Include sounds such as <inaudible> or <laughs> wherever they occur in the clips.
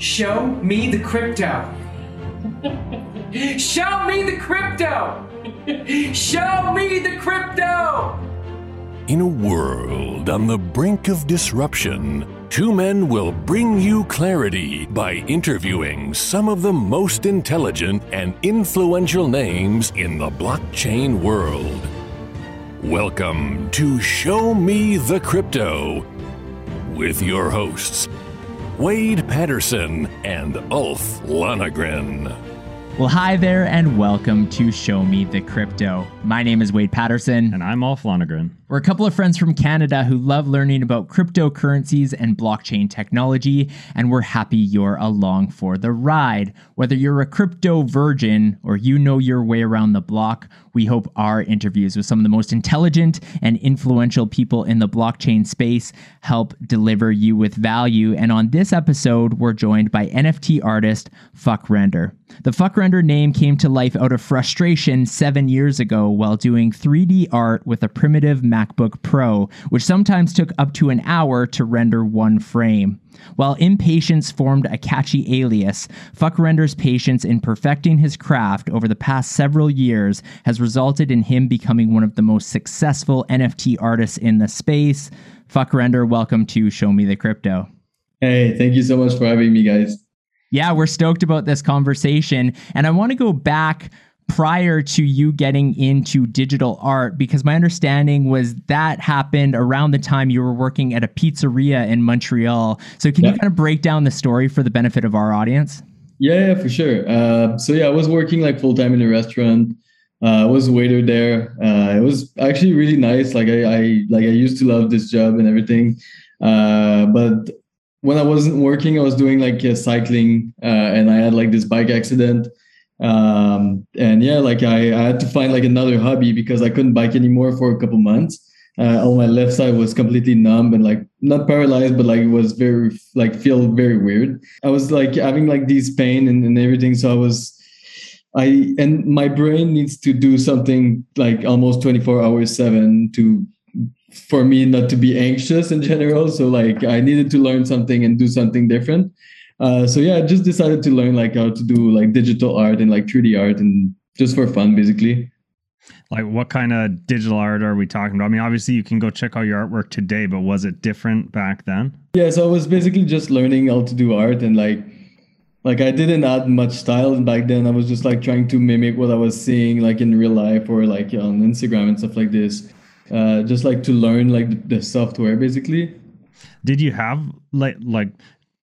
Show me the crypto. Show me the crypto. Show me the crypto. In a world on the brink of disruption, two men will bring you clarity by interviewing some of the most intelligent and influential names in the blockchain world. Welcome to Show Me the Crypto with your hosts, Wade Patterson and Ulf Lonegren. Well, hi there, and welcome to Show Me the Crypto. My name is Wade Patterson. And I'm Ulf Lonegren. We're a couple of friends from Canada who love learning about cryptocurrencies and blockchain technology, and we're happy you're along for the ride. Whether you're a crypto virgin or you know your way around the block, we hope our interviews with some of the most intelligent and influential people in the blockchain space help deliver you with value. And on this episode, we're joined by NFT artist Fuck Render. The Fuck Render name came to life out of frustration seven years ago while doing 3D art with a primitive MacBook Pro, which sometimes took up to an hour to render one frame. While impatience formed a catchy alias, Fuck Render's patience in perfecting his craft over the past several years has resulted in him becoming one of the most successful NFT artists in the space. Fuck Render, welcome to Show Me the Crypto. Hey, thank you so much for having me, guys. Yeah, we're stoked about this conversation. And I want to go back prior to you getting into digital art because my understanding was that happened around the time you were working at a pizzeria in Montreal. So can yeah. you kind of break down the story for the benefit of our audience? Yeah, yeah for sure. Uh, so yeah, I was working like full time in a restaurant. Uh, I was a waiter there. Uh, it was actually really nice. Like I, I like I used to love this job and everything. Uh, but when I wasn't working, I was doing like cycling, uh, and I had like this bike accident um, and yeah like I, I had to find like another hobby because i couldn't bike anymore for a couple months. Uh, all my left side was completely numb and like not paralyzed but like it was very like feel very weird. I was like having like these pain and, and everything so i was i and my brain needs to do something like almost 24 hours 7 to for me not to be anxious in general. So like i needed to learn something and do something different uh, so yeah, I just decided to learn like how to do like digital art and like 3D art and just for fun, basically. Like what kind of digital art are we talking about? I mean, obviously you can go check out your artwork today, but was it different back then? Yeah, so I was basically just learning how to do art and like like I didn't add much style back then. I was just like trying to mimic what I was seeing like in real life or like on Instagram and stuff like this. Uh, just like to learn like the, the software basically. Did you have like like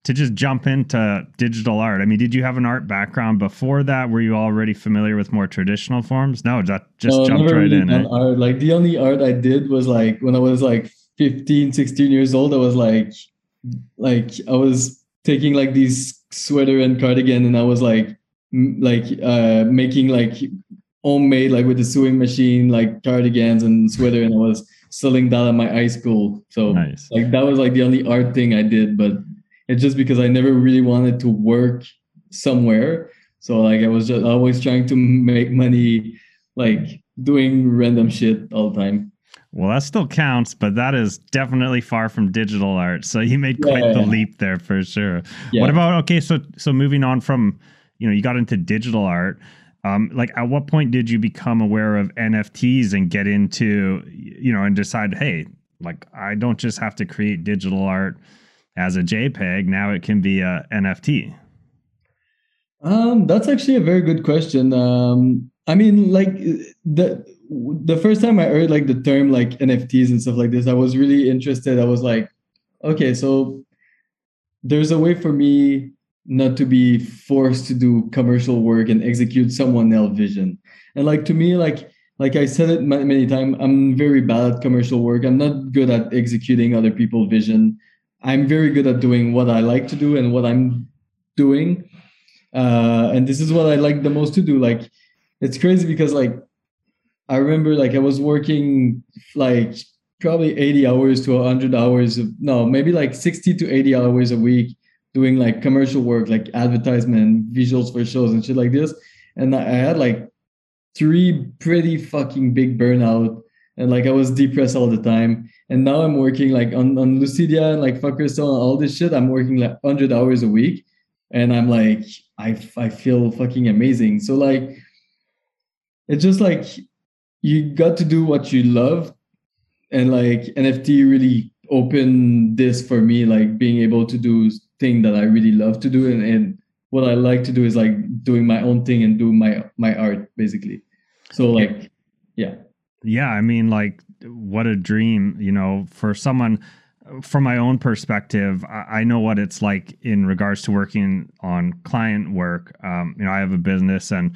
to just jump into digital art. I mean, did you have an art background before that? Were you already familiar with more traditional forms? No, that just no, jumped right really in. Eh? Art. Like the only art I did was like when I was like 15, 16 years old, I was like like I was taking like these sweater and cardigan and I was like like uh making like homemade like with the sewing machine like cardigans and sweater and I was selling that at my high school. So nice. like that was like the only art thing I did, but it's just because I never really wanted to work somewhere. So like I was just always trying to make money, like doing random shit all the time. Well, that still counts, but that is definitely far from digital art. So you made quite yeah. the leap there for sure. Yeah. What about okay? So so moving on from you know you got into digital art. Um, like at what point did you become aware of NFTs and get into you know and decide hey like I don't just have to create digital art as a JPEG. Now it can be a NFT. Um, that's actually a very good question. Um, I mean, like the the first time I heard like the term like NFTs and stuff like this, I was really interested. I was like, okay, so there's a way for me not to be forced to do commercial work and execute someone else's vision. And like to me, like like I said it many times, I'm very bad at commercial work. I'm not good at executing other people's vision. I'm very good at doing what I like to do and what I'm doing. Uh, and this is what I like the most to do. Like, it's crazy because like I remember like I was working like probably 80 hours to 100 hours of no maybe like 60 to 80 hours a week doing like commercial work like advertisement visuals for shows and shit like this and i had like three pretty fucking big burnout and like I was depressed all the time. And now I'm working like on, on Lucidia and like Fuck Crystal and all this shit. I'm working like 100 hours a week. and i'm like i i feel fucking amazing. So like it's just like you got to do what you love. And like nft really opened this for me like being able to do thing that i really love to do. And, and what i like to do is like doing my own thing and do my my art basically. So like yeah. Yeah i mean like what a dream you know for someone from my own perspective, I know what it's like in regards to working on client work. Um, you know, I have a business and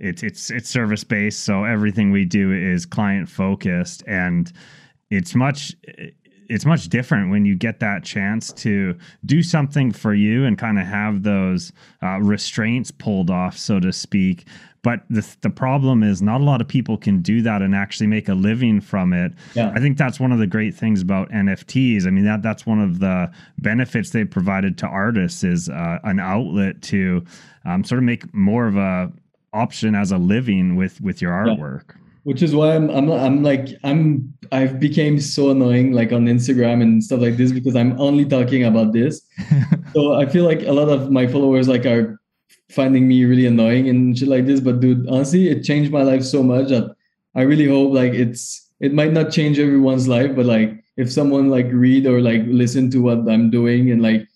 it's it's it's service based, so everything we do is client focused, and it's much it's much different when you get that chance to do something for you and kind of have those uh, restraints pulled off, so to speak. But the the problem is not a lot of people can do that and actually make a living from it. Yeah. I think that's one of the great things about NFTs. I mean that that's one of the benefits they provided to artists is uh, an outlet to um, sort of make more of a option as a living with with your artwork. Yeah. Which is why I'm I'm I'm like I'm I've became so annoying like on Instagram and stuff like this because I'm only talking about this. <laughs> so I feel like a lot of my followers like are finding me really annoying and shit like this. But dude, honestly, it changed my life so much that I really hope like it's it might not change everyone's life, but like if someone like read or like listen to what I'm doing and like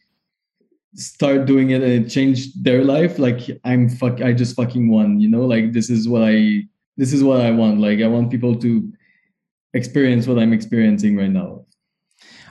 start doing it and it their life, like I'm fuck I just fucking won, you know? Like this is what I this is what I want. Like I want people to experience what I'm experiencing right now.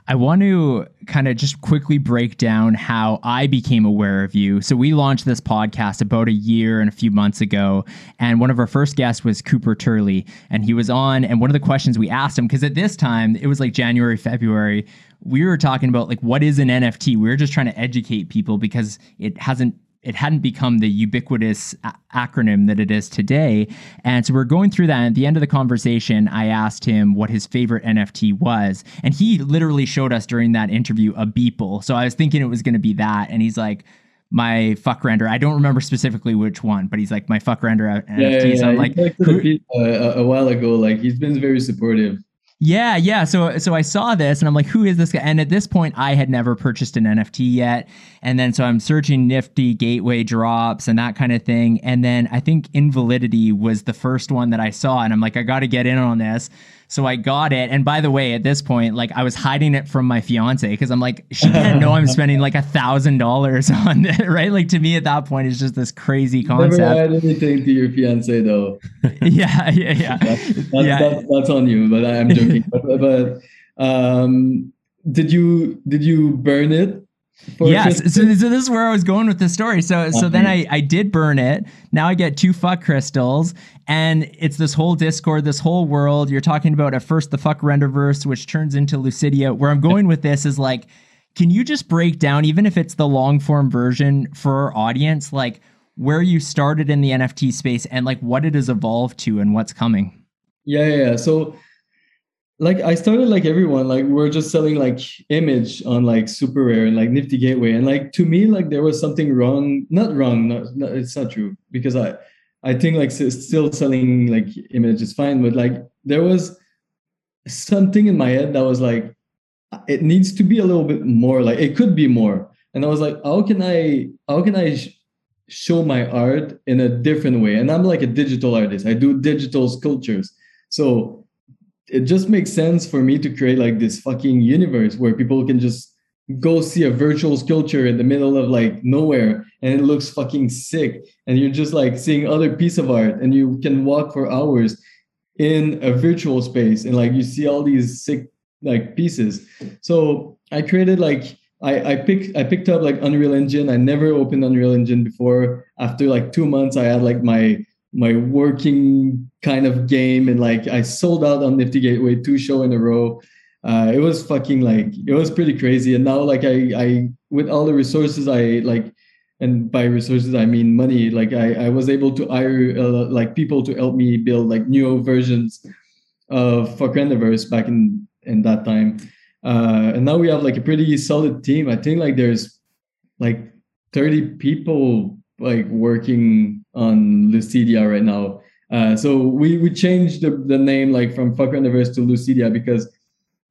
I want to kind of just quickly break down how I became aware of you. So, we launched this podcast about a year and a few months ago. And one of our first guests was Cooper Turley. And he was on. And one of the questions we asked him, because at this time, it was like January, February, we were talking about like what is an NFT. We were just trying to educate people because it hasn't it hadn't become the ubiquitous a- acronym that it is today. And so we're going through that. And at the end of the conversation, I asked him what his favorite NFT was. And he literally showed us during that interview a Beeple. So I was thinking it was going to be that. And he's like, my fuck render. I don't remember specifically which one, but he's like my fuck render NFT. Yeah, yeah, so I'm like, uh, a while ago, like he's been very supportive. Yeah, yeah. So so I saw this and I'm like, who is this guy? And at this point, I had never purchased an NFT yet. And then so I'm searching Nifty gateway drops and that kind of thing. And then I think Invalidity was the first one that I saw. And I'm like, I got to get in on this. So I got it. And by the way, at this point, like I was hiding it from my fiance because I'm like, she can't know I'm <laughs> spending like a thousand dollars <laughs> on it, right? Like to me at that point, it's just this crazy concept. Never add anything to your fiance though. <laughs> yeah, yeah, yeah. That's, that's, yeah. That's, that's, on you, but I'm joking. but, but um, did you did you burn it yes. So, so, this is where I was going with the story. So so then uh-huh. I, I did burn it. Now I get two fuck crystals, and it's this whole Discord, this whole world. You're talking about at first the fuck renderverse, which turns into Lucidia. Where I'm going with this is like, can you just break down, even if it's the long form version for our audience, like where you started in the NFT space and like what it has evolved to and what's coming? Yeah, yeah. yeah. So like I started like everyone, like we're just selling like image on like SuperRare and like nifty gateway. And like to me, like there was something wrong, not wrong, not, not it's not true because I I think like still selling like image is fine, but like there was something in my head that was like it needs to be a little bit more, like it could be more. And I was like, how can I how can I sh- show my art in a different way? And I'm like a digital artist. I do digital sculptures. So it just makes sense for me to create like this fucking universe where people can just go see a virtual sculpture in the middle of like nowhere and it looks fucking sick. And you're just like seeing other piece of art and you can walk for hours in a virtual space and like you see all these sick like pieces. So i created like i i picked i picked up like unreal engine. I never opened unreal engine before. After like two months i had like my my working kind of game and like I sold out on Nifty Gateway two show in a row. Uh, it was fucking like it was pretty crazy. And now like I I with all the resources I like and by resources I mean money. Like I I was able to hire uh, like people to help me build like new versions of Fuck Renderverse back in in that time. Uh, and now we have like a pretty solid team. I think like there's like 30 people like working on Lucidia right now. Uh, so we we changed the, the name like from Fuck Renderverse to Lucidia because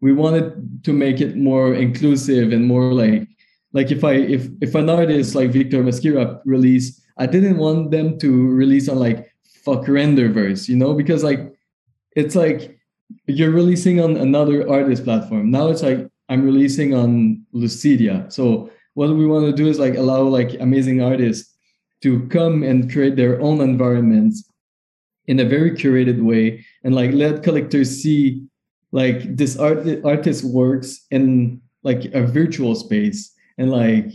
we wanted to make it more inclusive and more like like if I if if an artist like Victor Mosquera release, I didn't want them to release on like fuck renderverse, you know, because like it's like you're releasing on another artist platform. Now it's like I'm releasing on Lucidia. So what we want to do is like allow like amazing artists to come and create their own environments in a very curated way and like let collectors see like this art artist works in like a virtual space. And like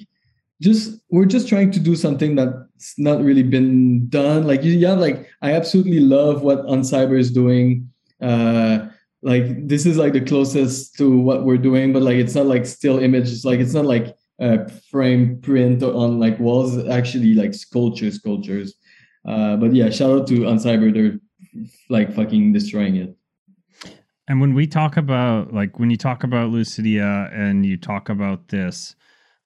just we're just trying to do something that's not really been done. Like yeah like i absolutely love what Uncyber is doing. Uh like this is like the closest to what we're doing but like it's not like still images like it's not like a frame print on like walls actually like sculptures sculptures. Uh but yeah shout out to Uncyber. They're like fucking destroying it. And when we talk about like when you talk about lucidia and you talk about this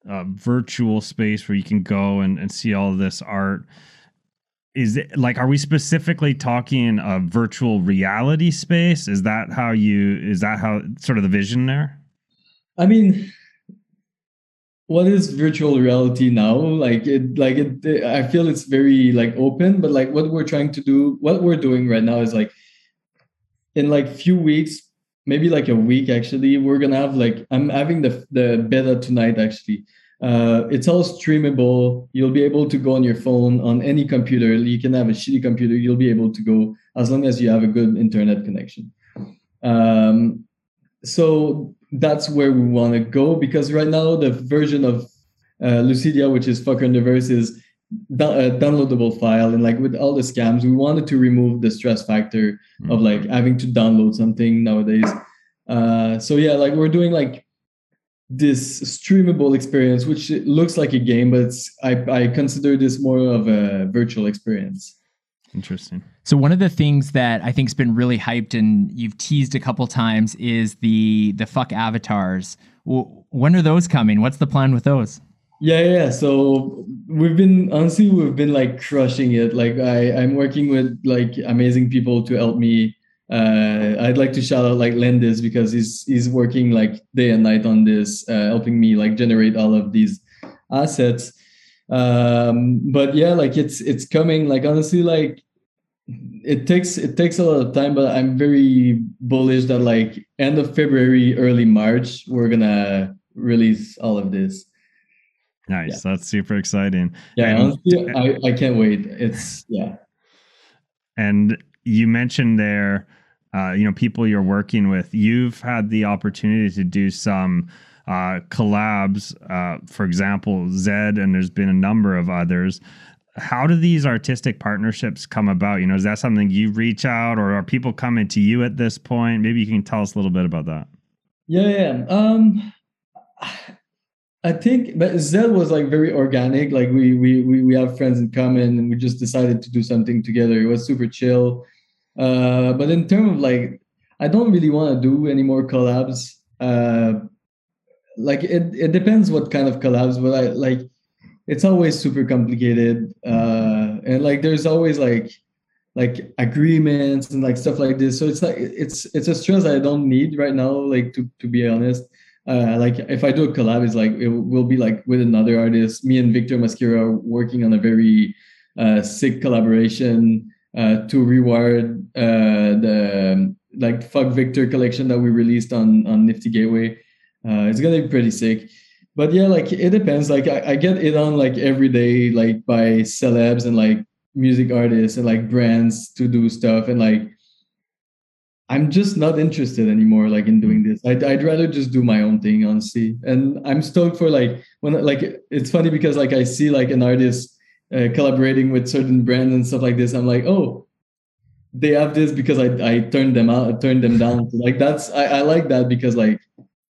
uh, virtual space where you can go and, and see all this art is it like are we specifically talking a virtual reality space? Is that how you is that how sort of the vision there? I mean what is virtual reality now like it like it i feel it's very like open but like what we're trying to do what we're doing right now is like in like few weeks maybe like a week actually we're gonna have like i'm having the the beta tonight actually uh, it's all streamable. You'll be able to go on your phone on any computer. You can have a shitty computer. You'll be able to go as long as you have a good internet connection. Um, so that's where we want to go because right now the version of uh, Lucidia, which is Fuck Renderverse, is a downloadable file. And like with all the scams, we wanted to remove the stress factor mm-hmm. of like having to download something nowadays. Uh, so yeah, like we're doing like this streamable experience, which looks like a game, but I, I consider this more of a virtual experience. Interesting. So one of the things that I think's been really hyped and you've teased a couple times is the the fuck avatars. When are those coming? What's the plan with those? Yeah, yeah. So we've been honestly we've been like crushing it. Like I I'm working with like amazing people to help me uh, I'd like to shout out like Landis because he's he's working like day and night on this, uh, helping me like generate all of these assets. Um, but yeah, like it's it's coming. Like honestly, like it takes it takes a lot of time, but I'm very bullish that like end of February, early March, we're gonna release all of this. Nice, yeah. that's super exciting. Yeah, and, honestly, <laughs> I, I can't wait. It's yeah. And you mentioned there uh, you know people you're working with you've had the opportunity to do some uh, collabs uh, for example zed and there's been a number of others how do these artistic partnerships come about you know is that something you reach out or are people coming to you at this point maybe you can tell us a little bit about that yeah yeah um I think but Zed was like very organic. Like we we we we have friends in common and we just decided to do something together. It was super chill. Uh, but in terms of like, I don't really want to do any more collabs. Uh, like it, it depends what kind of collabs, but I like it's always super complicated. Uh, and like there's always like like agreements and like stuff like this. So it's like it's it's a stress I don't need right now. Like to to be honest, uh, like if I do a collab, it's like it will be like with another artist. Me and Victor are working on a very uh, sick collaboration uh, to reward uh, the like fuck Victor collection that we released on on Nifty Gateway. Uh, it's gonna be pretty sick. But yeah, like it depends. Like I, I get it on like every day, like by celebs and like music artists and like brands to do stuff and like I'm just not interested anymore like in doing this. I'd, I'd rather just do my own thing honestly. And I'm stoked for like when like it's funny because like I see like an artist uh, collaborating with certain brands and stuff like this, I'm like, oh, they have this because I, I turned them out, turned them down. like that's I, I like that because like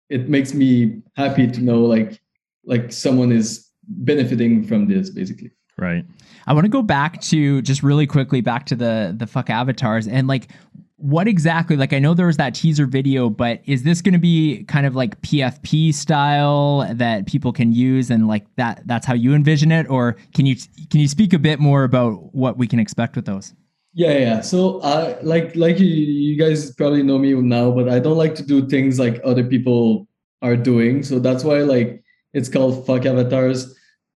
it makes me happy to know like like someone is benefiting from this basically. Right. I want to go back to just really quickly back to the the fuck avatars and like what exactly like i know there was that teaser video but is this going to be kind of like pfp style that people can use and like that that's how you envision it or can you can you speak a bit more about what we can expect with those yeah yeah so i like like you, you guys probably know me now but i don't like to do things like other people are doing so that's why like it's called fuck avatars.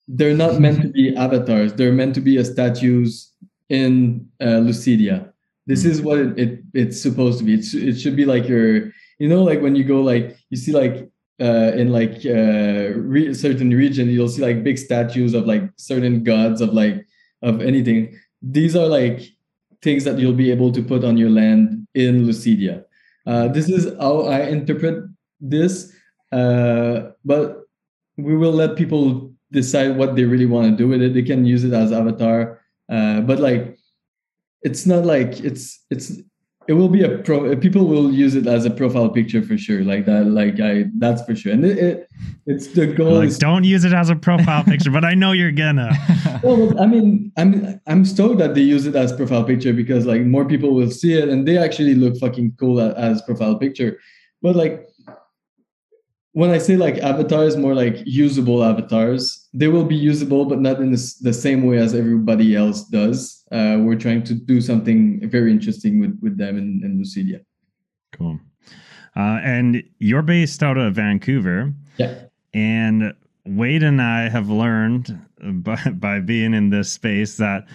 They're not <laughs> meant to be avatars. They're meant to be a statues in uh, Lucidia. This is what it, it it's supposed to be. It's, it should be like your, you know, like when you go like you see like uh, in like uh, re- certain region, you'll see like big statues of like certain gods of like of anything. These are like things that you'll be able to put on your land in Lucidia. Uh, this is how I interpret this, uh, but we will let people decide what they really want to do with it. They can use it as avatar, uh, but like it's not like it's it's it will be a pro people will use it as a profile picture for sure like that like i that's for sure. And it, it it's the goal like, is, don't use it as a profile picture but i know you're gonna. <laughs> Well, i mean i'm i'm stoked that they use it as profile picture because like more people will see it and they actually look fucking cool as profile picture. But like when I say like avatars, more like usable avatars, they will be usable, but not in the, the same way as everybody else does. Uh, we're trying to do something very interesting with, with them in, in Lucidia. Cool. Uh, and you're based out of Vancouver. Yeah. And Wade and I have learned by, by being in this space that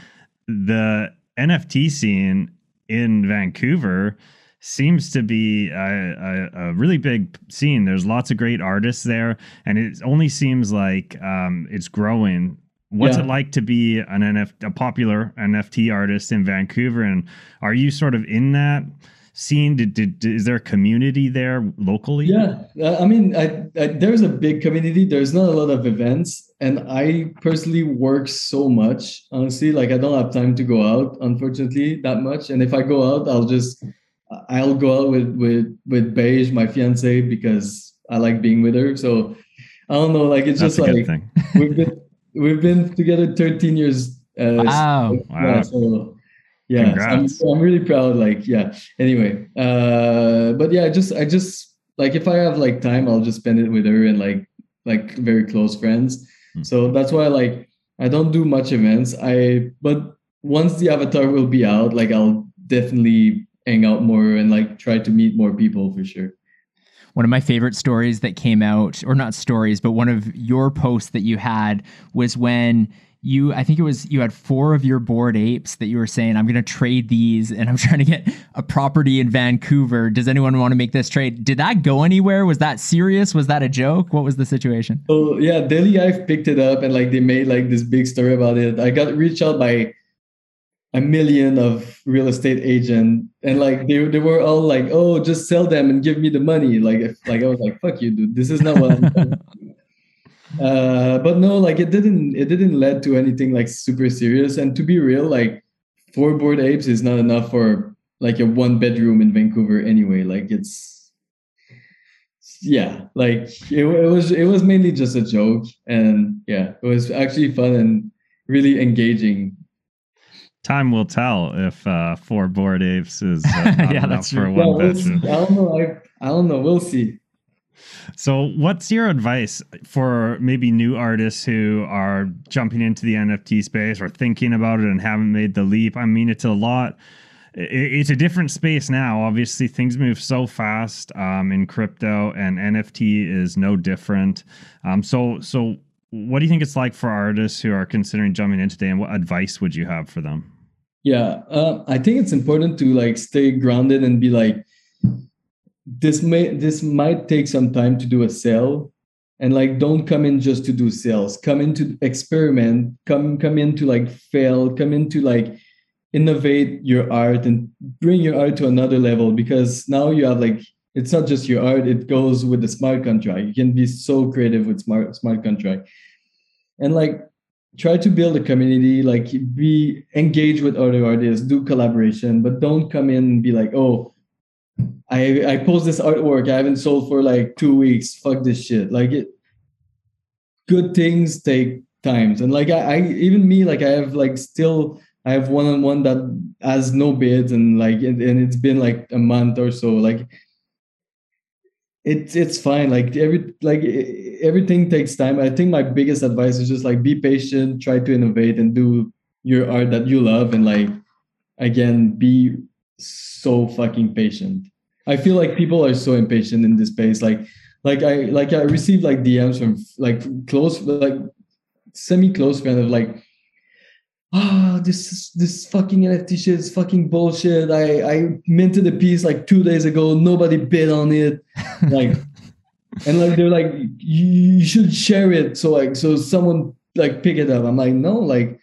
the NFT scene in Vancouver seems to be a, a, a, really big scene. There's lots of great artists there, and it only seems like um, it's growing. What's yeah. it like to be an NFT, a popular NFT artist in Vancouver? And are you sort of in that scene? Did, did, is there a community there locally? Yeah, I mean, I, I, there's a big community. There's not a lot of events, and I personally work so much. Honestly, like I don't have time to go out, unfortunately, that much. And if I go out, I'll just I'll go out with with with Beige, my fiance, because I like being with her. So I don't know, like it's That's just like <laughs> we've been we've been together 13 years. Uh, wow! So, wow. Yeah, so yeah, so I'm, so I'm really proud. Like yeah. Anyway, uh, but yeah, I just I just like if I have like time, I'll just spend it with her and like like very close friends. Hmm. So that's why like I don't do much events. I but once the avatar will be out, like I'll definitely hang out more and like try to meet more people for sure. One of my favorite stories that came out, or not stories, but one of your posts that you had was when you i think it was you had four of your bored apes that you were saying i'm going to trade these and i'm <laughs> trying to get a property in vancouver. Does anyone want to make this trade? Did that go anywhere? Was that serious? Was that a joke? What was the situation? Oh yeah daily i've picked it up and like they made like this big story about it. I got reached out by a million of real estate agent. And like they, they were all like oh just sell them and give me the money. Like if, like i was like fuck you dude. This is not what <laughs> uh, but no like it didn't it didn't lead to anything like super serious. And to be real like four Bored Apes is not enough for like a one bedroom in vancouver anyway. Like it's yeah like it, it was it was mainly just a joke. And yeah it was actually fun and really engaging time will tell if uh, four Bored Apes is uh, <laughs> yeah, that's for true. one yeah, we'll I don't know. I, I don't know. We'll see. So, what's your advice for maybe new artists who are jumping into the NFT space or thinking about it and haven't made the leap? I mean, it's a lot. It's a different space now. Obviously, things move so fast um, in crypto, and NFT is no different. Um, so, so what do you think it's like for artists who are considering jumping in today, and what advice would you have for them? Yeah, uh, I think it's important to like stay grounded and be like, this may this might take some time to do a sale, and like don't come in just to do sales. Come in to experiment. Come come in to like fail. Come in to like innovate your art and bring your art to another level because now you have like it's not just your art it goes with the smart contract you can be so creative with smart smart contract and like try to build a community like be engaged with other artists do collaboration but don't come in and be like oh i i post this artwork i haven't sold for like two weeks. Fuck this shit. Like it good things take times. And like i, I even me like i have like still i have one-on-one that has no bids and like and, and it's been like a month or so. Like it's it's fine. Like every like everything takes time i think my biggest advice is just like be patient try to innovate and do your art that you love and like again be so fucking patient i feel like people are so impatient in this space like like I like I received like DMs from like close like semi close friend of like oh this this fucking NFT shit is fucking bullshit. I I minted a piece like two days ago. Nobody bid on it. <laughs> Like and like they're like you should share it so like so someone like pick it up. I'm like no like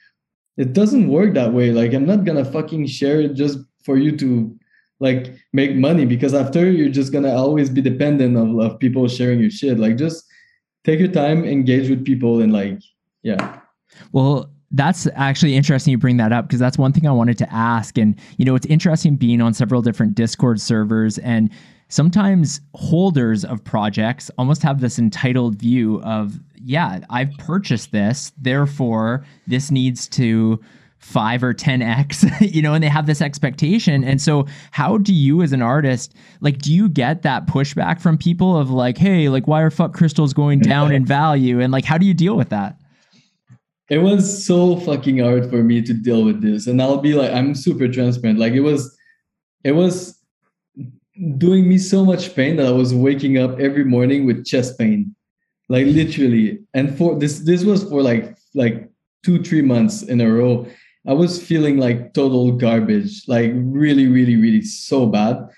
it doesn't work that way. Like I'm not gonna fucking share it just for you to like make money because after you're just gonna always be dependent of, of people sharing your shit. Like just take your time, engage with people and like yeah. Well, that's actually interesting you bring that up because that's one thing I wanted to ask. And, you know, it's interesting being on several different Discord servers and sometimes holders of projects almost have this entitled view of, yeah, I've purchased this, therefore this needs to five or 10x, <laughs> you know, and they have this expectation. And so, how do you as an artist, like, do you get that pushback from people of like, hey, like, why are fuck crystals going down in <laughs> value? And like, how do you deal with that? It was so fucking hard for me to deal with this. And I'll be like, I'm super transparent. Like, it was, it was doing me so much pain that I was waking up every morning with chest pain, like literally. And for this, this was for like, like two, three months in a row I was feeling like total garbage, like really, really, really so bad.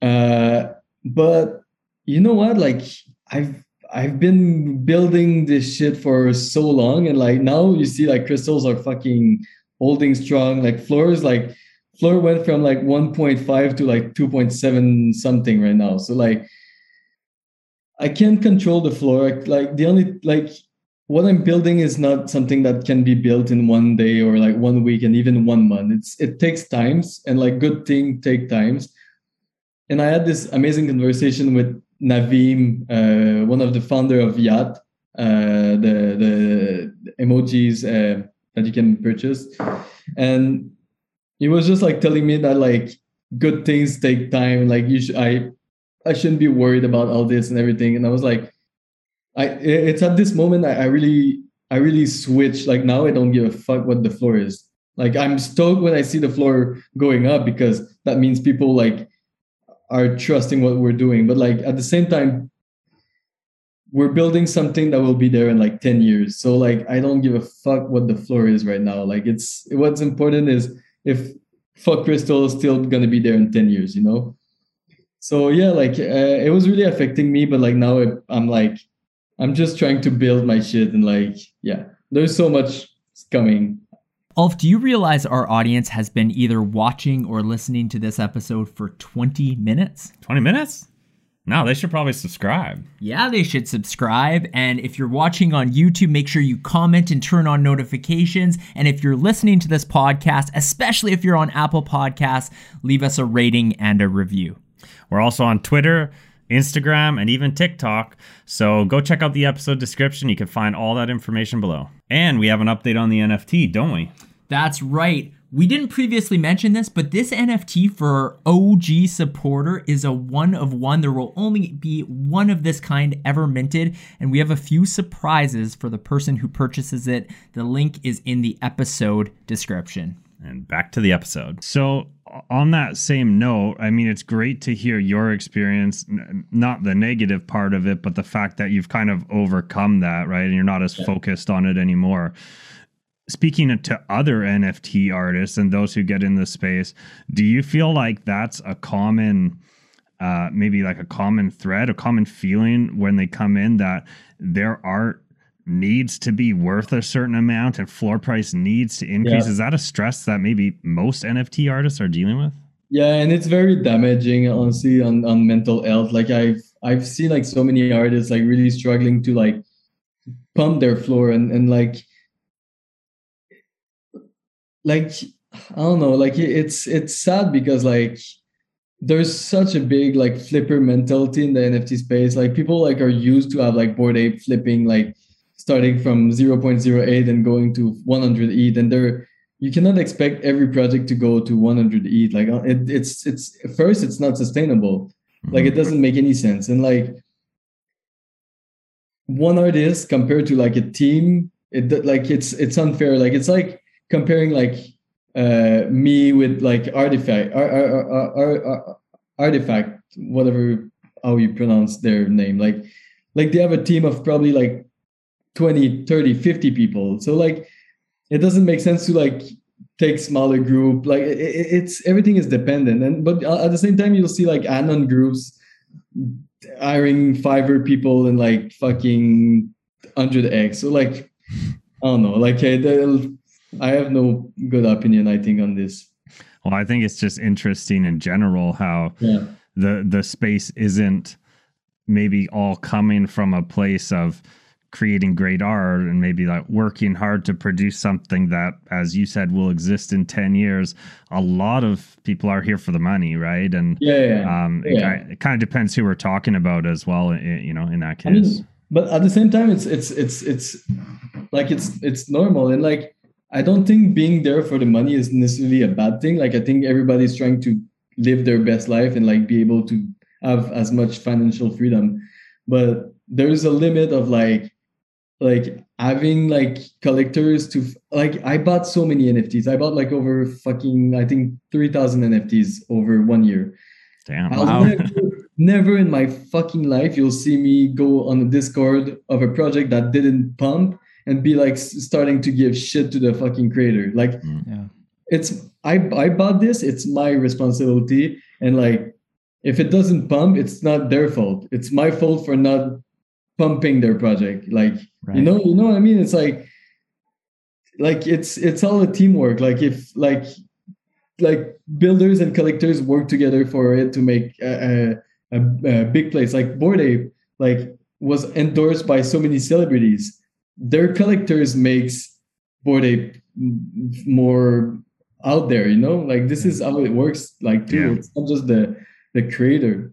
Uh, but you know what? Like I've I've been building this shit for so long, and like now you see like crystals are fucking holding strong. Like floors, like floor went from like 1.5 to like 2.7 something right now. So like I can't control the floor. Like the only like what I'm building is not something that can be built in one day or like one week and even one month. It's it takes times and like good thing take times. And I had this amazing conversation with Naveen, uh, one of the founder of Yat, uh, the the emojis uh, that you can purchase, and he was just like telling me that like good things take time. Like you should I I shouldn't be worried about all this and everything. And I was like I it's at this moment I, I really I really switch. Like now I don't give a fuck what the floor is. Like I'm stoked when I see the floor going up because that means people like are trusting what we're doing. But like at the same time, we're building something that will be there in like 10 years. So like I don't give a fuck what the floor is right now. Like it's what's important is if fuck crystal is still gonna be there in 10 years, you know? So yeah, like uh, it was really affecting me, but like now it, I'm like I'm just trying to build my shit and like, yeah, there's so much coming. Ulf, do you realize our audience has been either watching or listening to this episode for 20 minutes? 20 minutes? No, they should probably subscribe. Yeah, they should subscribe. And if you're watching on YouTube, make sure you comment and turn on notifications. And if you're listening to this podcast, especially if you're on Apple Podcasts, leave us a rating and a review. We're also on Twitter, Instagram, and even TikTok. So go check out the episode description. You can find all that information below. And we have an update on the NFT, don't we? That's right. We didn't previously mention this, but this NFT for OG supporter is a one of one. There will only be one of this kind ever minted, and we have a few surprises for the person who purchases it. The link is in the episode description. And back to the episode. So, on that same note, I mean, it's great to hear your experience, not the negative part of it, but the fact that you've kind of overcome that, right? And you're not as yeah. focused on it anymore. Speaking to other NFT artists and those who get in the space, do you feel like that's a common, uh, maybe like a common thread, a common feeling when they come in that their art needs to be worth a certain amount and floor price needs to increase. Yeah. Is that a stress that maybe most NFT artists are dealing with? Yeah, and it's very damaging, honestly, on, on mental health. Like I've I've seen like so many artists like really struggling to like pump their floor and and like like I don't know, like it's it's sad because like there's such a big like flipper mentality in the NFT space. Like people like are used to have like Bored Ape flipping like starting from 0.08 and going to 100 ETH and there you cannot expect every project to go to 100 ETH like uh, it, it's it's first it's not sustainable. Like it doesn't make any sense. And like one artist compared to like a team it like it's it's unfair. Like it's like comparing like uh me with like artifact ar, ar, ar, ar, artifact whatever how you pronounce their name. Like like they have a team of probably like 20, 30, 50 people. So like it doesn't make sense to like take smaller group. Like it, it's everything is dependent. And but uh, at the same time you'll see like anon groups hiring Fiverr people and like fucking 100x. So like I don't know. Like I, I have no good opinion. I think on this. Well, I think it's just interesting in general how yeah. the the space isn't maybe all coming from a place of creating great art and maybe like working hard to produce something that as you said will exist in 10 years a lot of people are here for the money right? And yeah, yeah. um yeah. It, it, kind of depends who we're talking about as well you know in that case I mean, but at the same time it's it's it's it's like it's it's normal. And like i don't think being there for the money is necessarily a bad thing. Like i think everybody's trying to live their best life and like be able to have as much financial freedom. But there's a limit of like like having like collectors to like i bought so many nfts i bought like over fucking i think 3000 nfts over one year damn wow. never, never in my fucking life you'll see me go on a discord of a project that didn't pump and be like starting to give shit to the fucking creator like mm. yeah. it's i i bought this it's my responsibility and like if it doesn't pump it's not their fault it's my fault for not pumping their project. Like right. you know you know what i mean? It's like like it's it's all a teamwork. Like if like like builders and collectors work together for it to make a, a, a big place. Like Bored Ape like was endorsed by so many celebrities. Their collectors makes Bored Ape more out there you know? Like this is how it works like too. Yeah. it's not just the the creator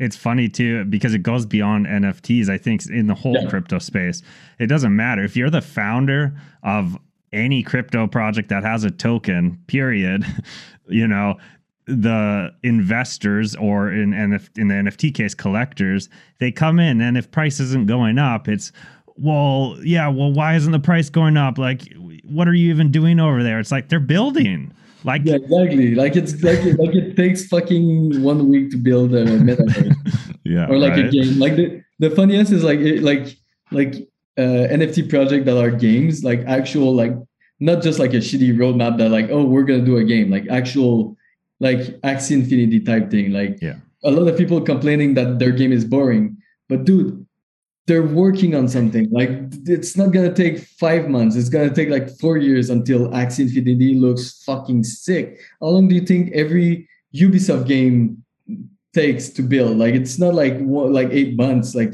it's funny too because it goes beyond NFTs. I think in the whole yeah. crypto space, it doesn't matter if you're the founder of any crypto project that has a token. Period. <laughs> you know, the investors or in NF, in the NFT case, collectors, they come in and if price isn't going up, it's well, yeah, well, why isn't the price going up? Like, what are you even doing over there? It's like they're building. Like yeah, exactly. Like it's like it, like it takes fucking one week to build a metaverse. <laughs> yeah. Or like right? a game. Like the the funniest is like it, like like uh, NFT project that are games, like actual like not just like a shitty roadmap that like oh we're gonna do a game, like actual like Axie Infinity type thing. Like yeah. a lot of people complaining that their game is boring, but dude, they're working on something. Like it's not gonna take five months. It's gonna take like four years until Axie Infinity looks fucking sick. How long do you think every Ubisoft game takes to build? Like it's not like like eight months. Like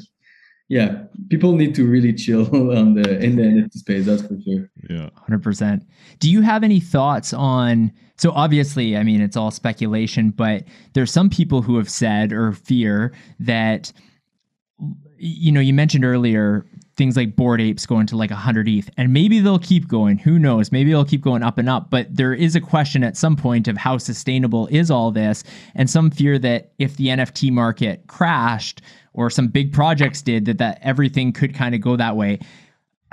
yeah, people need to really chill <laughs> on the in the NFT space. That's for sure. Yeah, hundred percent. Do you have any thoughts on? So obviously, I mean, it's all speculation, but there's some people who have said or fear that you know, you mentioned earlier things like Bored Apes going to like 100 ETH, and maybe they'll keep going. Who knows? Maybe they'll keep going up and up. But there is a question at some point of how sustainable is all this, and some fear that if the NFT market crashed or some big projects did, that that everything could kind of go that way.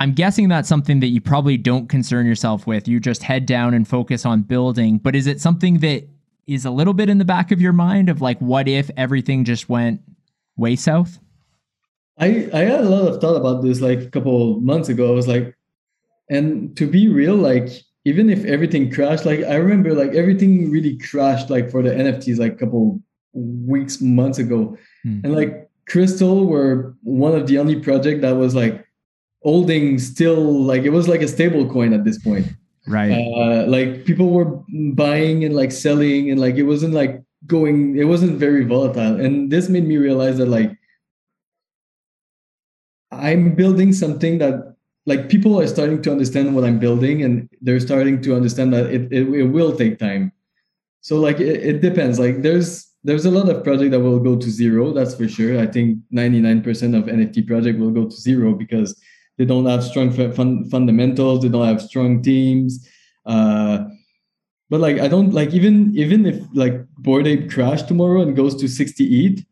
I'm guessing that's something that you probably don't concern yourself with. You just head down and focus on building. But is it something that is a little bit in the back of your mind of like, what if everything just went way south? I I had a lot of thought about this like a couple months ago. I was like, and to be real, like even if everything crashed, like I remember like everything really crashed like for the NFTs like a couple weeks, months ago. Mm. And like Crystal were one of the only project that was like holding still like it was like a stable coin at this point. Right. Uh, like people were buying and like selling and like it wasn't like going it wasn't very volatile. And this made me realize that like I'm building something that like people are starting to understand what I'm building and they're starting to understand that it, it, it will take time. So like it, it, depends. Like there's there's a lot of project that will go to zero, that's for sure. I think 99% of NFT project will go to zero because they don't have strong fun, fundamentals, they don't have strong teams. Uh, but like I don't like even even if like Bored Ape crash tomorrow and goes to 60 ETH,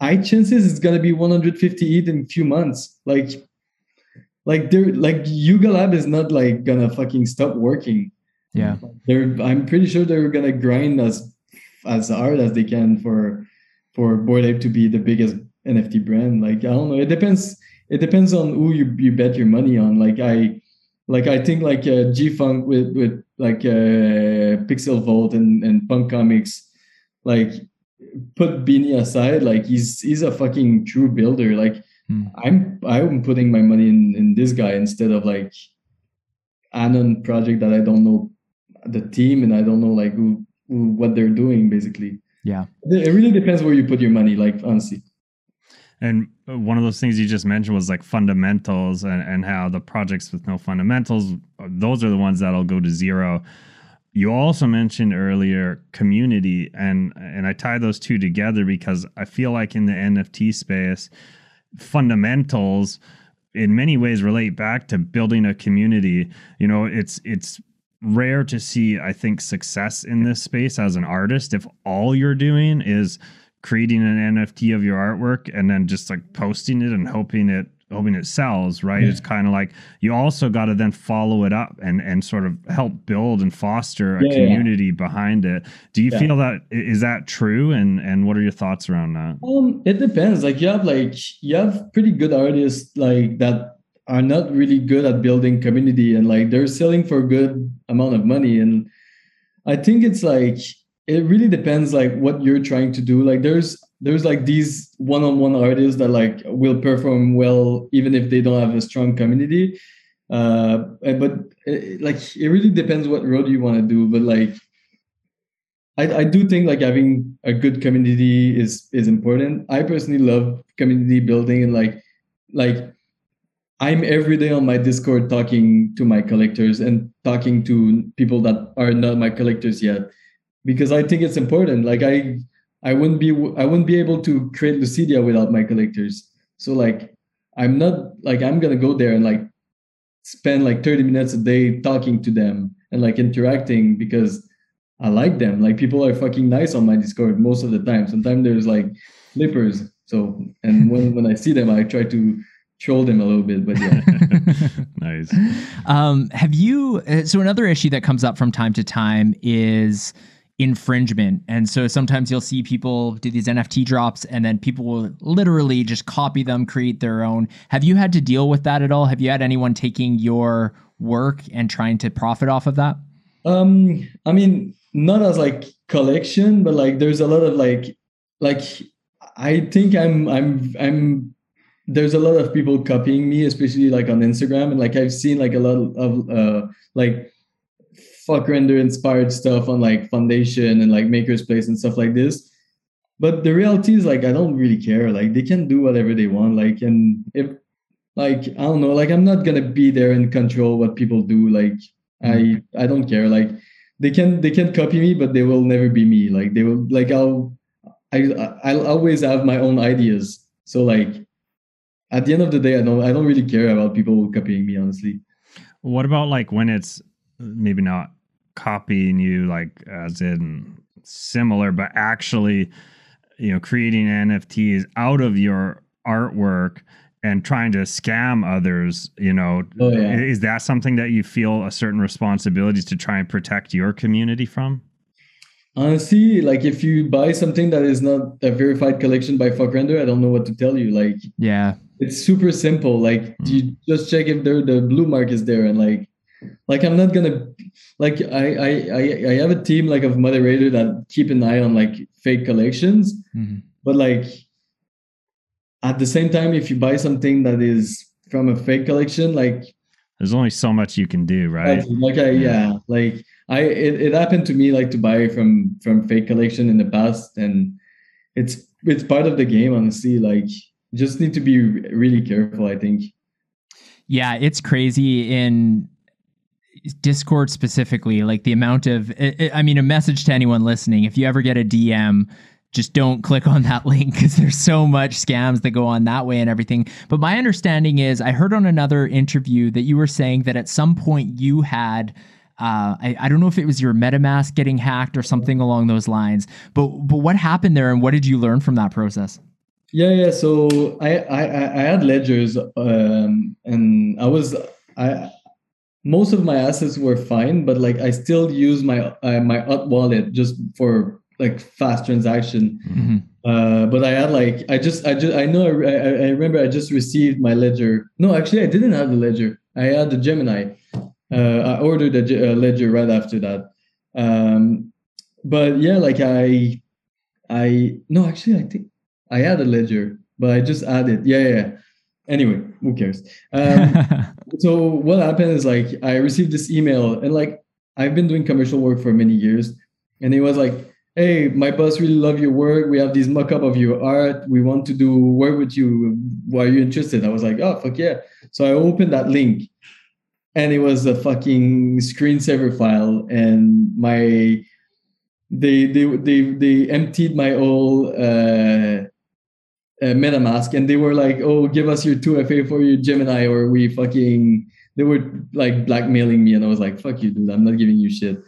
high chances it's gonna be 150 ETH in a few months. Like, like they're like Yuga Lab is not like gonna fucking stop working. Yeah, they're. I'm pretty sure they're gonna grind as as hard as they can for for Bored Ape to be the biggest NFT brand. Like I don't know. It depends. It depends on who you, you bet your money on. Like I like I think like uh, G Funk with with like uh, Pixel Vault and and Punk Comics, like put Beanie aside, like he's he's a fucking true builder. Like hmm. I'm I'm putting my money in in this guy instead of like Anon project that I don't know the team and I don't know like who, who what they're doing basically. Yeah, it really depends where you put your money. Like honestly. And one of those things you just mentioned was like fundamentals and, and how the projects with no fundamentals, those are the ones that'll go to zero. You also mentioned earlier community and and I tie those two together because I feel like in the NFT space, fundamentals in many ways relate back to building a community. You know, it's it's rare to see I think success in this space as an artist if all you're doing is creating an NFT of your artwork and then just like posting it and hoping it hoping it sells, right? Yeah. It's kind of like you also got to then follow it up and and sort of help build and foster a yeah, community yeah. behind it. Do you feel that is that true? And and what are your thoughts around that? Um, it depends. Like you have like you have pretty good artists like that are not really good at building community and like they're selling for a good amount of money and I think it's like it really depends like what you're trying to do like there's there's like these one-on-one artists that like will perform well even if they don't have a strong community uh but it, like it really depends what road you want to do but like I, I do think like having a good community is is important i personally love community building and like like i'm every day on my discord talking to my collectors and talking to people that are not my collectors yet because I think it's important. Like I I wouldn't be I wouldn't be able to create Lucidia without my collectors. So like I'm not like I'm gonna go there and like spend like 30 minutes a day talking to them and like interacting because I like them. Like people are fucking nice on my Discord most of the time. Sometimes there's like flippers. So and when when I see them, I try to troll them a little bit but yeah <laughs> nice um have you uh, so another issue that comes up from time to time is infringement. And so sometimes you'll see people do these NFT drops and then people will literally just copy them, create their own. Have you had to deal with that at all? Have you had anyone taking your work and trying to profit off of that? Um, I mean, not as like collection, but like there's a lot of like like I think I'm I'm I'm there's a lot of people copying me, especially like on Instagram, and like I've seen like a lot of uh like fuck render inspired stuff on like foundation and like MakersPlace and stuff like this. But the reality is like i don't really care. Like they can do whatever they want. Like and if like i don't know. Like i'm not gonna be there and control what people do. Like mm-hmm. i i don't care. Like they can they can copy me but they will never be me. Like they will like i'll i i'll always have my own ideas. So like at the end of the day i don't i don't really care about people copying me honestly. What about like when it's maybe not copying you like as in similar but actually you know creating nfts out of your artwork and trying to scam others you know oh, yeah. is that something that you feel a certain responsibility to try and protect your community from honestly like if you buy something that is not a verified collection by fuck render i don't know what to tell you like yeah it's super simple like mm. you just check if there the blue mark is there and like like i'm not gonna like I, I i i have a team like of moderator that keep an eye on like fake collections. Mm-hmm. but like at the same time if you buy something that is from a fake collection like there's only so much you can do right? Like I, yeah. Like i it, it happened to me like to buy from from fake collection in the past and it's it's part of the game honestly. Like just need to be really careful i think. Yeah it's crazy in Discord specifically, like the amount of, I mean, a message to anyone listening: if you ever get a DM, just don't click on that <laughs> link because there's so much scams that go on that way and everything. But my understanding is, I heard on another interview that you were saying that at some point you had. Uh, I, I don't know if it was your MetaMask getting hacked or something along those lines, but but what happened there and what did you learn from that process? Yeah, yeah. So I I, I had ledgers, um, and I was I most of my assets were fine, but like I still use my uh, my UT wallet just for like fast transaction. Mm-hmm. Uh, but I had like I just I just I know I, I remember I just received my ledger. No, actually I didn't have the ledger. I had the Gemini. Uh, I ordered a, a ledger right after that. Um, but yeah, like I I no actually I think I had a ledger, but I just added. Yeah, yeah. yeah. Anyway, who cares? Um, <laughs> so what happened is like I received this email and like I've been doing commercial work for many years, and it was like, "Hey, my boss really love your work. We have this mock-up of your art. We want to do work with you. Why are you interested?" I was like, "Oh, fuck yeah!" So I opened that link, and it was a fucking screensaver file, and my they they they they emptied my whole uh, uh, MetaMask, and they were like, "Oh, give us your two FA for your Gemini, or we fucking." They were like blackmailing me, and I was like, "Fuck you, dude! I'm not giving you shit."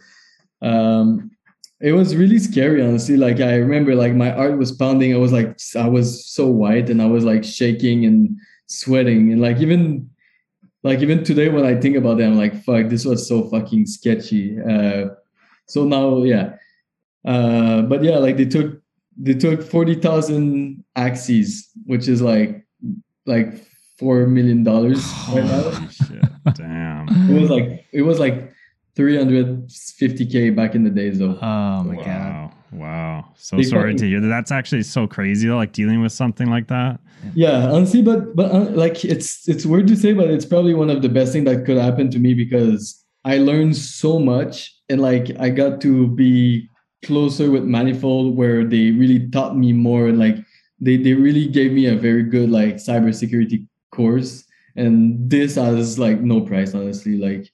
Um, it was really scary, honestly. Like I remember, like my heart was pounding. I was like, I was so white, and I was like shaking and sweating, and like even, like even today when I think about it, I'm like, "Fuck, this was so fucking sketchy." Uh, so now, yeah, uh, but yeah, like they took they took forty thousand AXS, which is like like four million dollars right now. shit. Damn. It was like it was like 350k back in the days though. Oh my god. wow. Wow. So They sorry fucking- to hear that. That's actually so crazy, though, like dealing with something like that. Yeah, honestly, but but uh, like it's it's weird to say, but it's probably one of the best things that could happen to me because I learned so much and like I got to be closer with Manifold where they really taught me more like they they really gave me a very good like cybersecurity course and this has like no price honestly like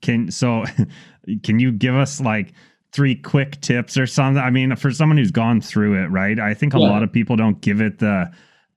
Can so <laughs> can you give us like three quick tips or something? I mean, for someone who's gone through it, right? I think a Yeah. lot of people don't give it the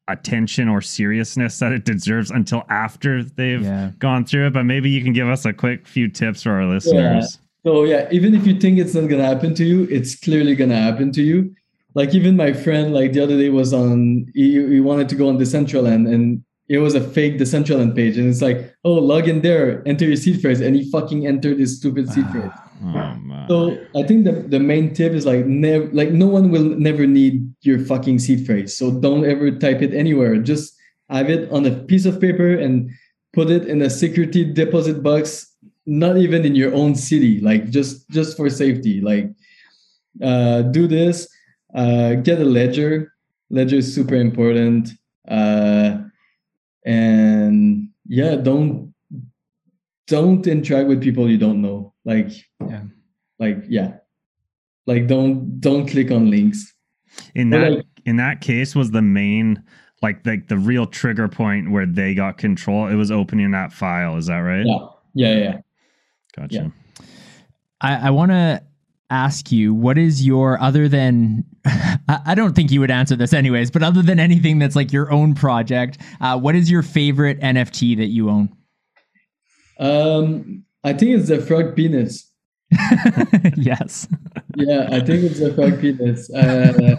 attention or seriousness that it deserves until after they've Yeah. gone through it. But maybe you can give us a quick few tips for our listeners. So yeah, even if you think it's not gonna happen to you, it's clearly gonna happen to you. Like even my friend, like the other day was on, he, he wanted to go on Decentraland and it was a fake Decentraland page, and it's like, oh, log in there, enter your seed phrase, and he fucking entered his stupid seed ah, phrase. Oh man. So I think the, the main tip is like never like no one will never need your fucking seed phrase. So don't ever type it anywhere. Just have it on a piece of paper and put it in a security deposit box, not even in your own city, like just just for safety. Like uh do this, uh get a ledger. Ledger is super important. Uh and yeah, don't don't interact with people you don't know. Like Yeah. like yeah like don't don't click on links in But, that like- in that case was the main like like the real trigger point where they got control. It was opening that file. Is that right? yeah yeah yeah Gotcha. Yeah. I, I want to ask you, what is your other than? <laughs> I, I don't think you would answer this anyways, but other than anything that's like your own project, uh, what is your favorite NFT that you own? um i think it's the frog penis <laughs> yes. yeah i think it's the frog penis uh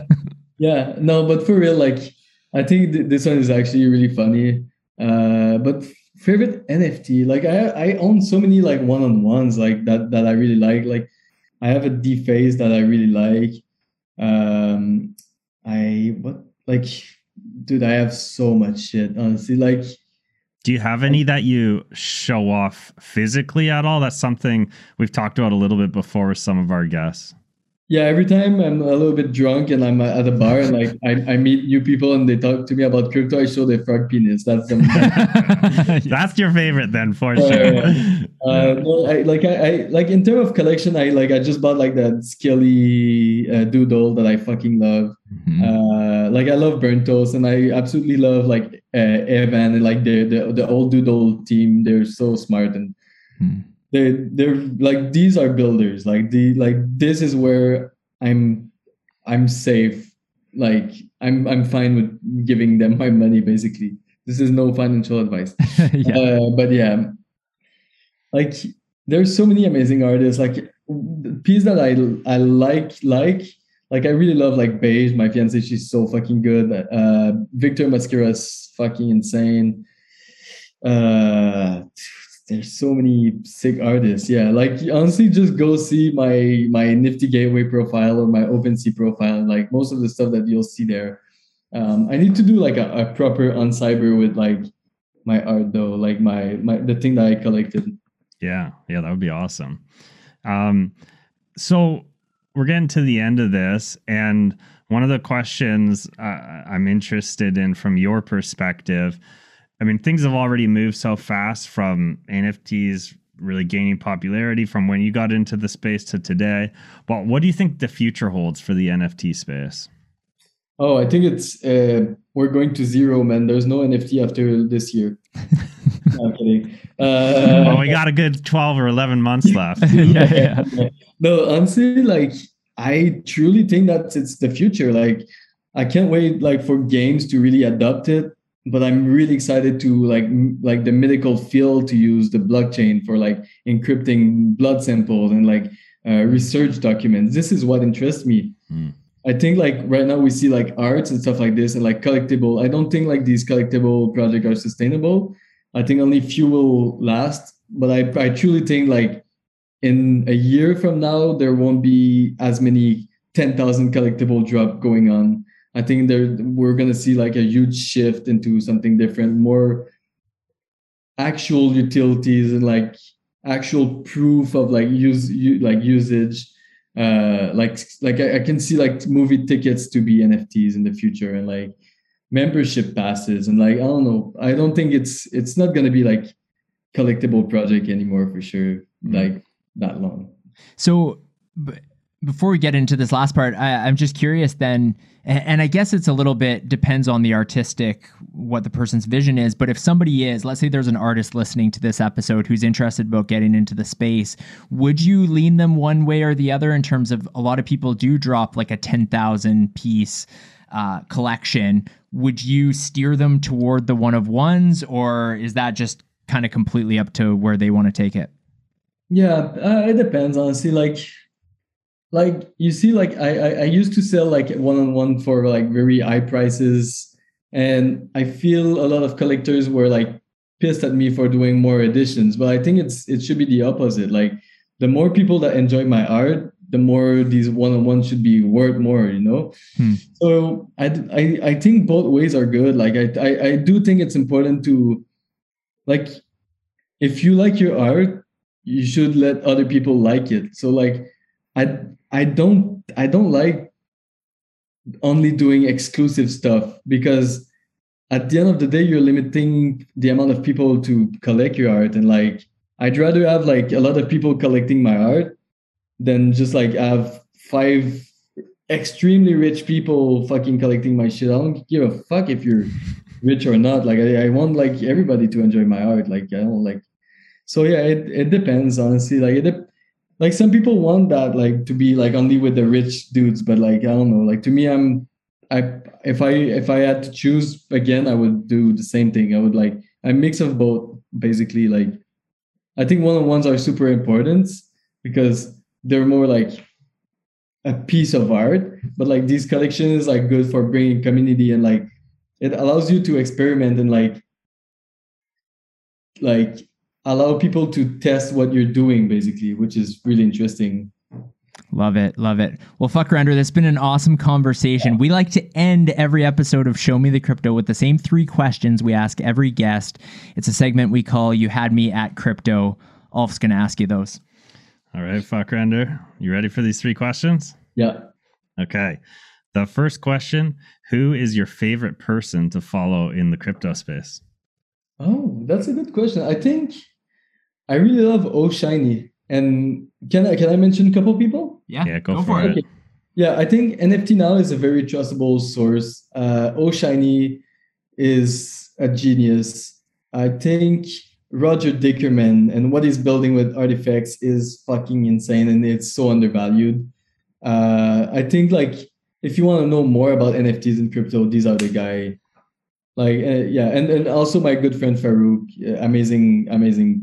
yeah no but for real like i think th- this one is actually really funny uh but favorite nft like i i own so many like one-on-ones like that that i really like like i have a deface that i really like um i what like dude i have so much shit honestly like Do you have any that you show off physically at all? That's something we've talked about a little bit before with some of our guests. Yeah, every time I'm a little bit drunk and I'm at a bar and like <laughs> I, I meet new people and they talk to me about crypto, I show their frog penis. That's the <laughs> <laughs> That's your favorite then for Yeah, sure. uh, no, I, like I, I like in terms of collection, I like I just bought like that Skelly uh, doodle that I fucking love. Mhm. Uh, like I love Burnt Toast and I absolutely love like uh, Evan and like the, the the old doodle team. They're so smart and Hmm. They they're like these are builders. Like the like this is where i'm i'm safe. Like i'm i'm fine with giving them my money basically. This is no financial advice. <laughs> Yeah. uh, but yeah. Like there's so many amazing artists. Like the piece that i i like like like i really love like beige my fiance she's so fucking good. Uh victor Mosquera's fucking insane. Uh there's so many sick artists. Yeah, like honestly, just go see my my Nifty Gateway profile or my OpenSea profile. Like most of the stuff that you'll see there. Um, I need to do like a, a proper Uncyber with like my art though, like my my the thing that I collected. Yeah, yeah, that would be awesome. Um, so we're getting to the end of this, and one of the questions uh, I'm interested in from your perspective I mean, things have already moved so fast from NFTs really gaining popularity from when you got into the space to today. But what do you think the future holds for the NFT space? Oh, I think it's uh, we're going to zero, man. There's no NFT after this year. <laughs> no, I'm kidding. Uh, well, we got a good twelve or eleven months <laughs> left. yeah, yeah. <laughs> No, honestly, like I truly think that it's the future. Like I can't wait, like for games to really adopt it but I'm really excited to like like the medical field to use the blockchain for like encrypting blood samples and like uh, research documents. This is what interests me. Mm. I think like right now we see like arts and stuff like this and like collectible. I don't think like these collectible projects are sustainable. I think only few will last. But I I truly think like in a year from now there won't be as many ten thousand collectible drop going on I think there we're gonna see like a huge shift into something different, more actual utilities and like actual proof of like use like usage. Uh, like like I, I can see like movie tickets to be NFTs in the future and like membership passes and like I don't know. I don't think it's it's not gonna be like collectible project anymore for sure. Mm-hmm. Like that long. So. But before we get into this last part, I, am just curious then, and, I guess it's a little bit depends on the artistic, what the person's vision is. But if somebody is, let's say there's an artist listening to this episode who's interested about getting into the space, would you lean them one way or the other in terms of a lot of people do drop like a 10,000 piece uh, collection? Would you steer them toward the one of ones, or is that just kind of completely up to where they want to take it? Yeah, uh, it depends, honestly. Like, like you see like I, I i used to sell like one-on-one for like very high prices and i feel a lot of collectors were like pissed at me for doing more editions but i think it's it should be the opposite. Like the more people that enjoy my art the more these one-on-one should be worth more you know? Hmm. so I, I i think both ways are good. Like I, I i do think it's important to like if you like your art you should let other people like it. So like I I don't I don't like only doing exclusive stuff because at the end of the day you're limiting the amount of people to collect your art and like I'd rather have like a lot of people collecting my art than just like have five extremely rich people fucking collecting my shit. I don't give a fuck if you're rich or not. Like I, I want like everybody to enjoy my art. Like I don't like so yeah, it, it depends honestly. Like it like some people want that like to be like only with the rich dudes but like i don't know. Like to me i'm i if i if i had to choose again i would do the same thing. I would like a mix of both basically. Like i think one-on-ones are super important because they're more like a piece of art but like these collections are good for bringing community and like it allows you to experiment and like like allow people to test what you're doing basically which is really interesting Love it. Love it. Well, fuck render. That's been an awesome conversation. We like to end every episode of Show Me the Crypto with the same three questions we ask every guest. It's a segment we call You Had Me at Crypto. Ulf's going to ask you those. All right, fuck render. You ready for these three questions? Yeah. Okay. The first question Who is your favorite person to follow in the crypto space? Oh, that's a good question. I think I really love Oshiny. And can I can I mention a couple people? Yeah, yeah, go, go for, it. Okay. Yeah, I think NFT now is a very trustable source. Uh, Oshiny is a genius. I think Roger Dickerman and what he's building with artifacts is fucking insane and it's so undervalued. Uh, I think like if you want to know more about NFTs and crypto, these are the guy. Like uh, yeah, and and also my good friend Farouk, amazing amazing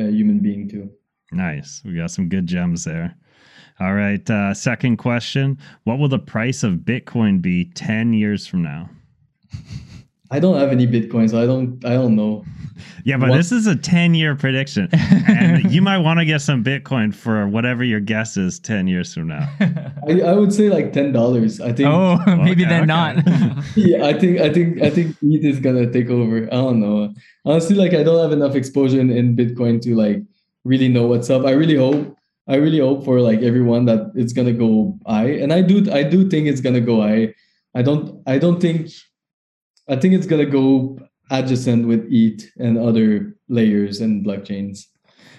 human being too. Nice. We got some good gems there. All right. Uh, second question What will the price of Bitcoin be 10 years from now? <laughs> I don't have any Bitcoin, so I don't I don't know. <laughs> Yeah, but what? this is a 10 year prediction. and you might want to get some Bitcoin for whatever your guess is 10 years from now. <laughs> I, I would say like ten dollars. I think Oh, <laughs> maybe okay, then okay. not. yeah, I think I think I think ETH is gonna take over. I don't know. Honestly, like I don't have enough exposure in, in Bitcoin to like really know what's up. I really hope I really hope for like everyone that it's gonna go high. And I do I do think it's gonna go high. I don't I don't think I think it's gonna go adjacent with ETH and other layers and blockchains.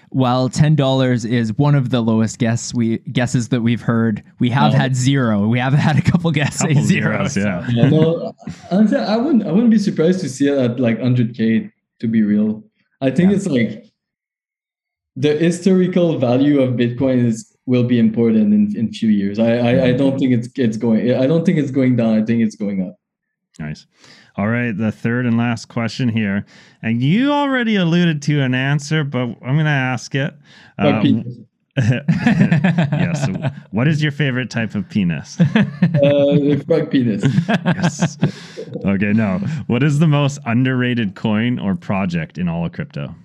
While ten dollars is one of the lowest guess we guesses that we've heard, we have no. had zero. We have had a couple guesses couple zero. Zeros, yeah. yeah. No, honestly, I wouldn't. I wouldn't be surprised to see it at like hundred k. To be real, I think yeah. it's like the historical value of Bitcoin is will be important in in few years. I, I I don't think it's it's going. I don't think it's going down. I think it's going up. Nice. All right, the third and last question here, and you already alluded to an answer, but I'm going to ask it. Uh, <laughs> yes. What is your favorite type of penis? <laughs> Uh, frog penis. yes. Okay. No. What is the most underrated coin or project in all of crypto?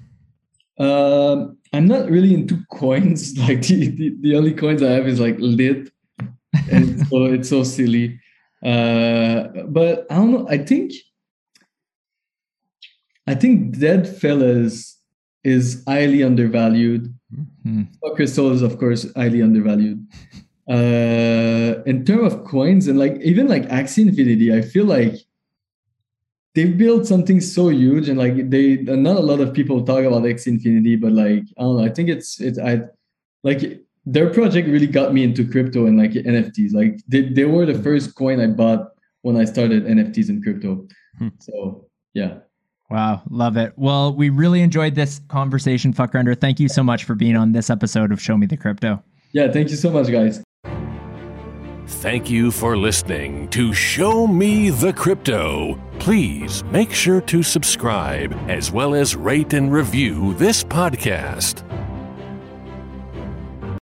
Um, I'm not really into coins. <laughs> Like the, the, the only coins I have is like lit, and so it's so silly. Uh, but I don't know. I think I think Deadfellaz is highly undervalued. Mm-hmm. Crystal is of course highly undervalued. Uh, in terms of coins and like even like Axie Infinity, I feel like they've built something so huge and like they not a lot of people talk about Axie Infinity, but like I don't know. I think it's it's I like their project really got me into crypto and like NFTs. Like they, they were the first coin I bought when I started NFTs and crypto. Hmm. So yeah. Wow, love it. Well, we really enjoyed this conversation, Fuckrender. Thank you so much for being on this episode of Show Me the Crypto. Yeah, thank you so much, guys. Thank you for listening to Show Me the Crypto. Please make sure to subscribe as well as rate and review this podcast.